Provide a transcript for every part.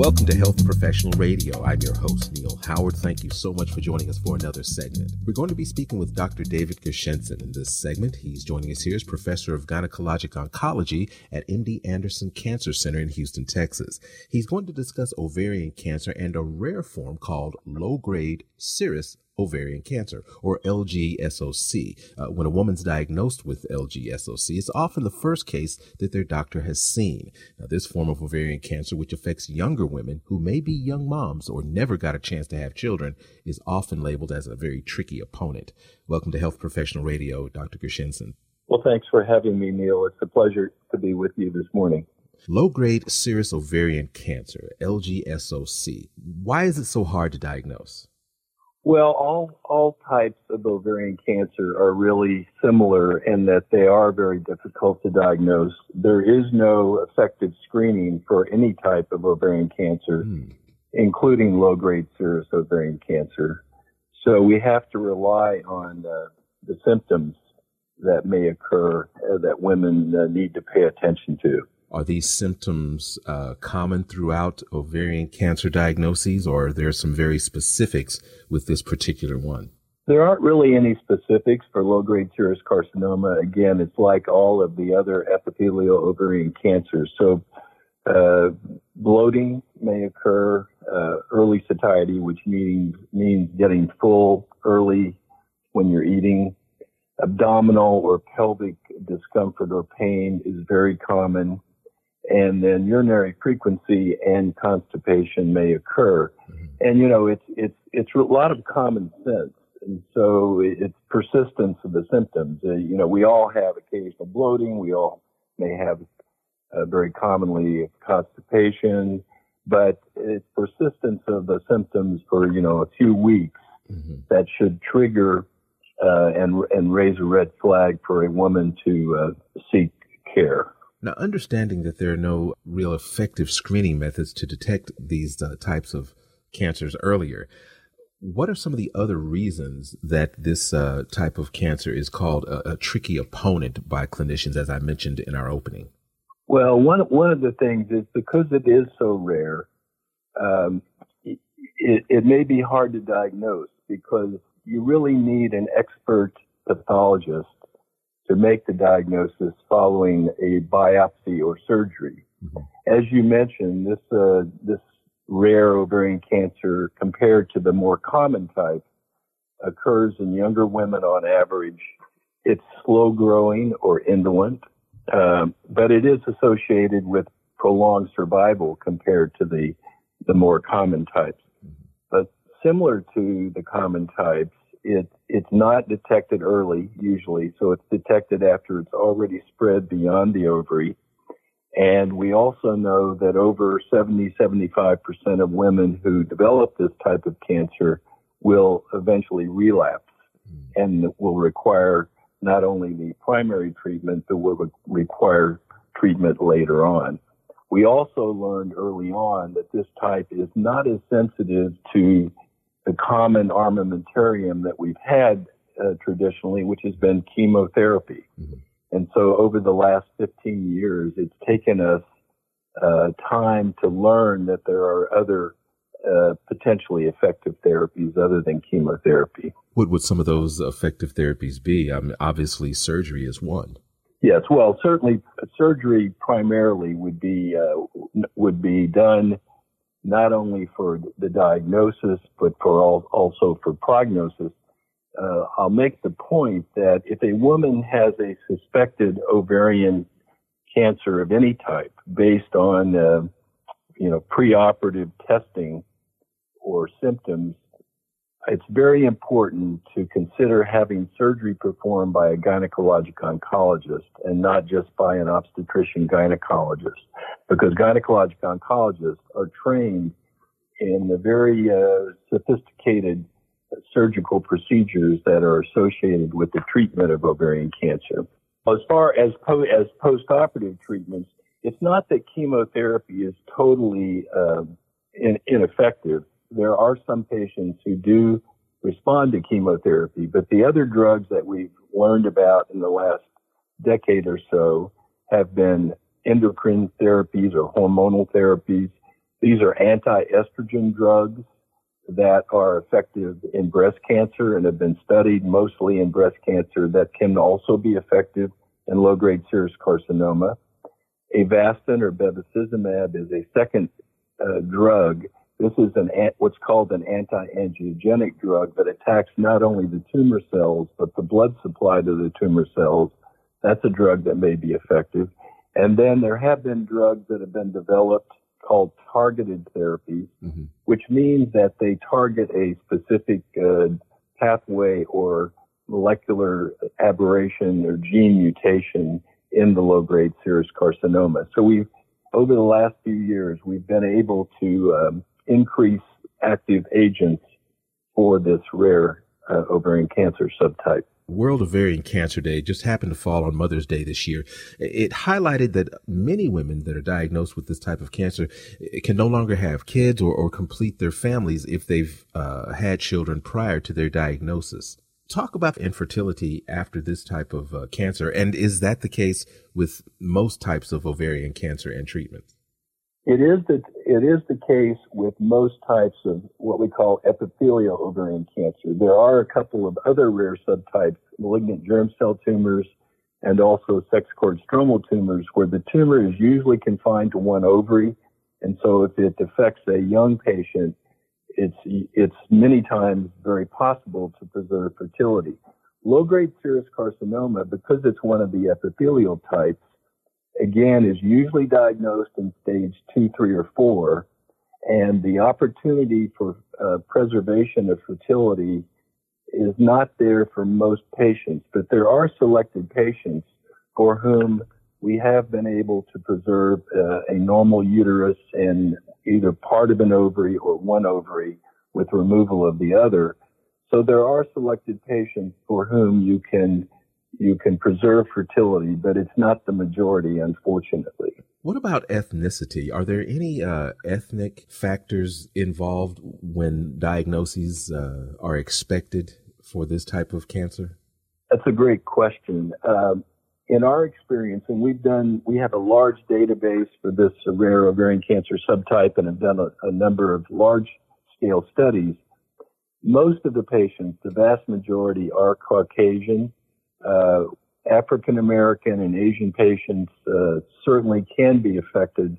Welcome to Health Professional Radio. I'm your host, Neil Howard. Thank you so much for joining us for another segment. We're going to be speaking with Dr. David Gershenson in this segment. He's joining us here as professor of gynecologic oncology at MD Anderson Cancer Center in Houston, Texas. He's going to discuss ovarian cancer and a rare form called low grade serous ovarian cancer, or LGSOC. Uh, when a woman's diagnosed with LGSOC, it's often the first case that their doctor has seen. Now, this form of ovarian cancer, which affects younger women who may be young moms or never got a chance to have children, is often labeled as a very tricky opponent. Welcome to Health Professional Radio, Dr. Gershenson. Well, thanks for having me, Neil. It's a pleasure to be with you this morning. Low grade serous ovarian cancer, LGSOC. Why is it so hard to diagnose? Well, all all types of ovarian cancer are really similar in that they are very difficult to diagnose. There is no effective screening for any type of ovarian cancer, mm. including low-grade serous ovarian cancer. So we have to rely on uh, the symptoms that may occur uh, that women uh, need to pay attention to. Are these symptoms uh, common throughout ovarian cancer diagnoses, or are there some very specifics with this particular one? There aren't really any specifics for low grade serous carcinoma. Again, it's like all of the other epithelial ovarian cancers. So, uh, bloating may occur, uh, early satiety, which means, means getting full early when you're eating. Abdominal or pelvic discomfort or pain is very common and then urinary frequency and constipation may occur. Mm-hmm. And you know, it's it's it's a lot of common sense, and so it's persistence of the symptoms. Uh, you know, we all have occasional bloating. We all may have uh, very commonly constipation, but it's persistence of the symptoms for you know a few weeks mm-hmm. that should trigger uh, and and raise a red flag for a woman to uh, seek care. Now, understanding that there are no real effective screening methods to detect these uh, types of cancers earlier, what are some of the other reasons that this uh, type of cancer is called a, a, tricky opponent by clinicians, as I mentioned in our opening? Well, one one of the things is because it is so rare, um, it, it may be hard to diagnose because you really need an expert pathologist to make the diagnosis following a biopsy or surgery. Mm-hmm. As you mentioned, this uh, this rare ovarian cancer, compared to the more common type, occurs in younger women on average. It's slow growing or indolent, um, but it is associated with prolonged survival compared to the the more common types. Mm-hmm. But similar to the common types, it it's not detected early usually, so it's detected after it's already spread beyond the ovary. And we also know that over 70, 75% of women who develop this type of cancer will eventually relapse hmm. and will require not only the primary treatment, but will require treatment later on. We also learned early on that this type is not as sensitive to the common armamentarium that we've had uh, traditionally, which has been chemotherapy. Mm-hmm. And so over the last 15 years, it's taken us uh, time to learn that there are other uh, potentially effective therapies other than chemotherapy. What would some of those effective therapies be? I mean, obviously, surgery is one. Yes, well, certainly surgery primarily would be uh, would be done not only for the diagnosis, but for all, also for prognosis. Uh, I'll make the point that if a woman has a suspected ovarian cancer of any type based on, uh, you know, preoperative testing or symptoms, it's very important to consider having surgery performed by a gynecologic oncologist and not just by an obstetrician gynecologist because gynecologic oncologists are trained in the very uh, sophisticated surgical procedures that are associated with the treatment of ovarian cancer. As far as po- as postoperative treatments, it's not that chemotherapy is totally uh, in- ineffective. There are some patients who do respond to chemotherapy, but the other drugs that we've learned about in the last decade or so have been endocrine therapies or hormonal therapies. These are anti-estrogen drugs that are effective in breast cancer and have been studied mostly in breast cancer that can also be effective in low-grade serous carcinoma. Avastin or bevacizumab is a second uh, drug. This is an what's called an anti-angiogenic drug that attacks not only the tumor cells but the blood supply to the tumor cells. That's a drug that may be effective. And then there have been drugs that have been developed called targeted therapies, mm-hmm. which means that they target a specific uh, pathway or molecular aberration or gene mutation in the low grade serous carcinoma. So we've, over the last few years, we've been able to um, increase active agents for this rare uh, ovarian cancer subtype. World Ovarian Cancer Day just happened to fall on Mother's Day this year. It highlighted that many women that are diagnosed with this type of cancer can no longer have kids or, or complete their families if they've uh, had children prior to their diagnosis. Talk about infertility after this type of uh, cancer, and is that the case with most types of ovarian cancer and treatments? It is the it is the case with most types of what we call epithelial ovarian cancer. There are a couple of other rare subtypes, malignant germ cell tumors and also sex cord stromal tumors, where the tumor is usually confined to one ovary, and so if it affects a young patient, it's it's many times very possible to preserve fertility. Low grade serous carcinoma, because it's one of the epithelial types, again, is usually diagnosed in stage two, three, or four. And the opportunity for uh, preservation of fertility is not there for most patients, but there are selected patients for whom we have been able to preserve uh, a normal uterus and either part of an ovary or one ovary with removal of the other. So there are selected patients for whom you can you can preserve fertility, but it's not the majority, unfortunately. What about ethnicity? Are there any uh, ethnic factors involved when diagnoses uh, are expected for this type of cancer? That's a great question. Um, in our experience, and we've done, we have a large database for this rare ovarian cancer subtype and have done a, a number of large scale studies. Most of the patients, the vast majority, are Caucasian uh, African American and Asian patients uh, certainly can be affected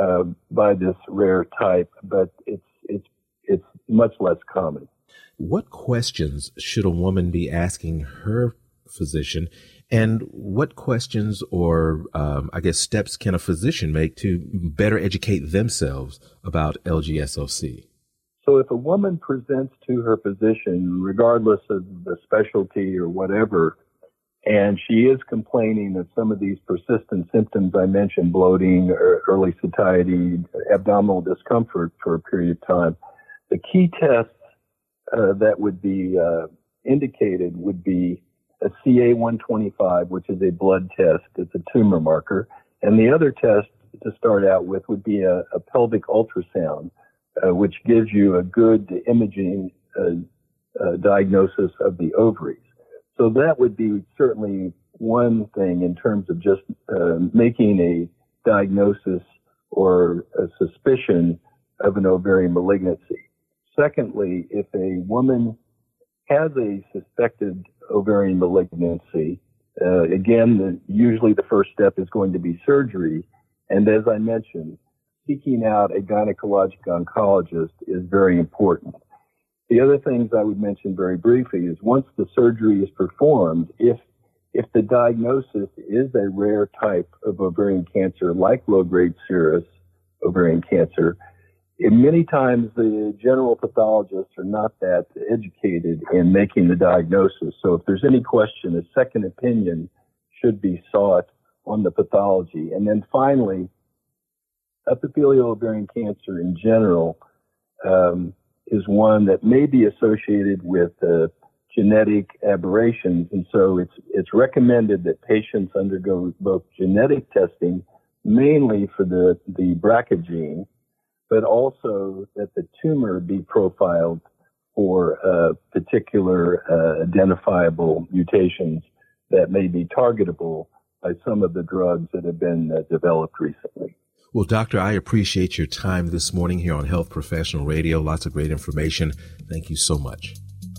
uh, by this rare type, but it's it's it's much less common. What questions should a woman be asking her physician, and what questions or um, I guess steps can a physician make to better educate themselves about LGSOC? So if a woman presents to her physician, regardless of the specialty or whatever, and she is complaining of some of these persistent symptoms I mentioned, bloating, early satiety, abdominal discomfort for a period of time. The key tests uh, that would be uh, indicated would be a CA125, which is a blood test. It's a tumor marker. And the other test to start out with would be a, a pelvic ultrasound, uh, which gives you a good imaging uh, uh, diagnosis of the ovaries. So that would be certainly one thing in terms of just uh, making a diagnosis or a suspicion of an ovarian malignancy. Secondly, if a woman has a suspected ovarian malignancy, uh, again, the, usually the first step is going to be surgery. And as I mentioned, seeking out a gynecologic oncologist is very important. The other things I would mention very briefly is once the surgery is performed, if if the diagnosis is a rare type of ovarian cancer, like low-grade serous ovarian cancer, many times the general pathologists are not that educated in making the diagnosis. So if there's any question, a second opinion should be sought on the pathology. And then finally, epithelial ovarian cancer in general um, is one that may be associated with uh, genetic aberrations, and so it's it's recommended that patients undergo both genetic testing, mainly for the the BRCA gene, but also that the tumor be profiled for uh, particular uh, identifiable mutations that may be targetable by some of the drugs that have been uh, developed recently. Well, Doctor, I appreciate your time this morning here on Health Professional Radio. Lots of great information. Thank you so much.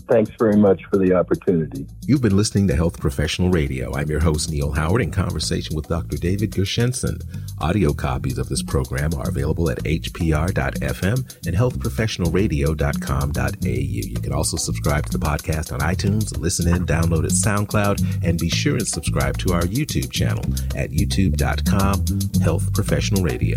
Thanks very much for the opportunity. You've been listening to Health Professional Radio. I'm your host, Neil Howard, in conversation with Dr. David Gershenson. Audio copies of this program are available at hpr.fm and healthprofessionalradio.com.au. You can also subscribe to the podcast on iTunes, listen in, download at SoundCloud, and be sure and subscribe to our YouTube channel at youtube.com, Health Professional Radio.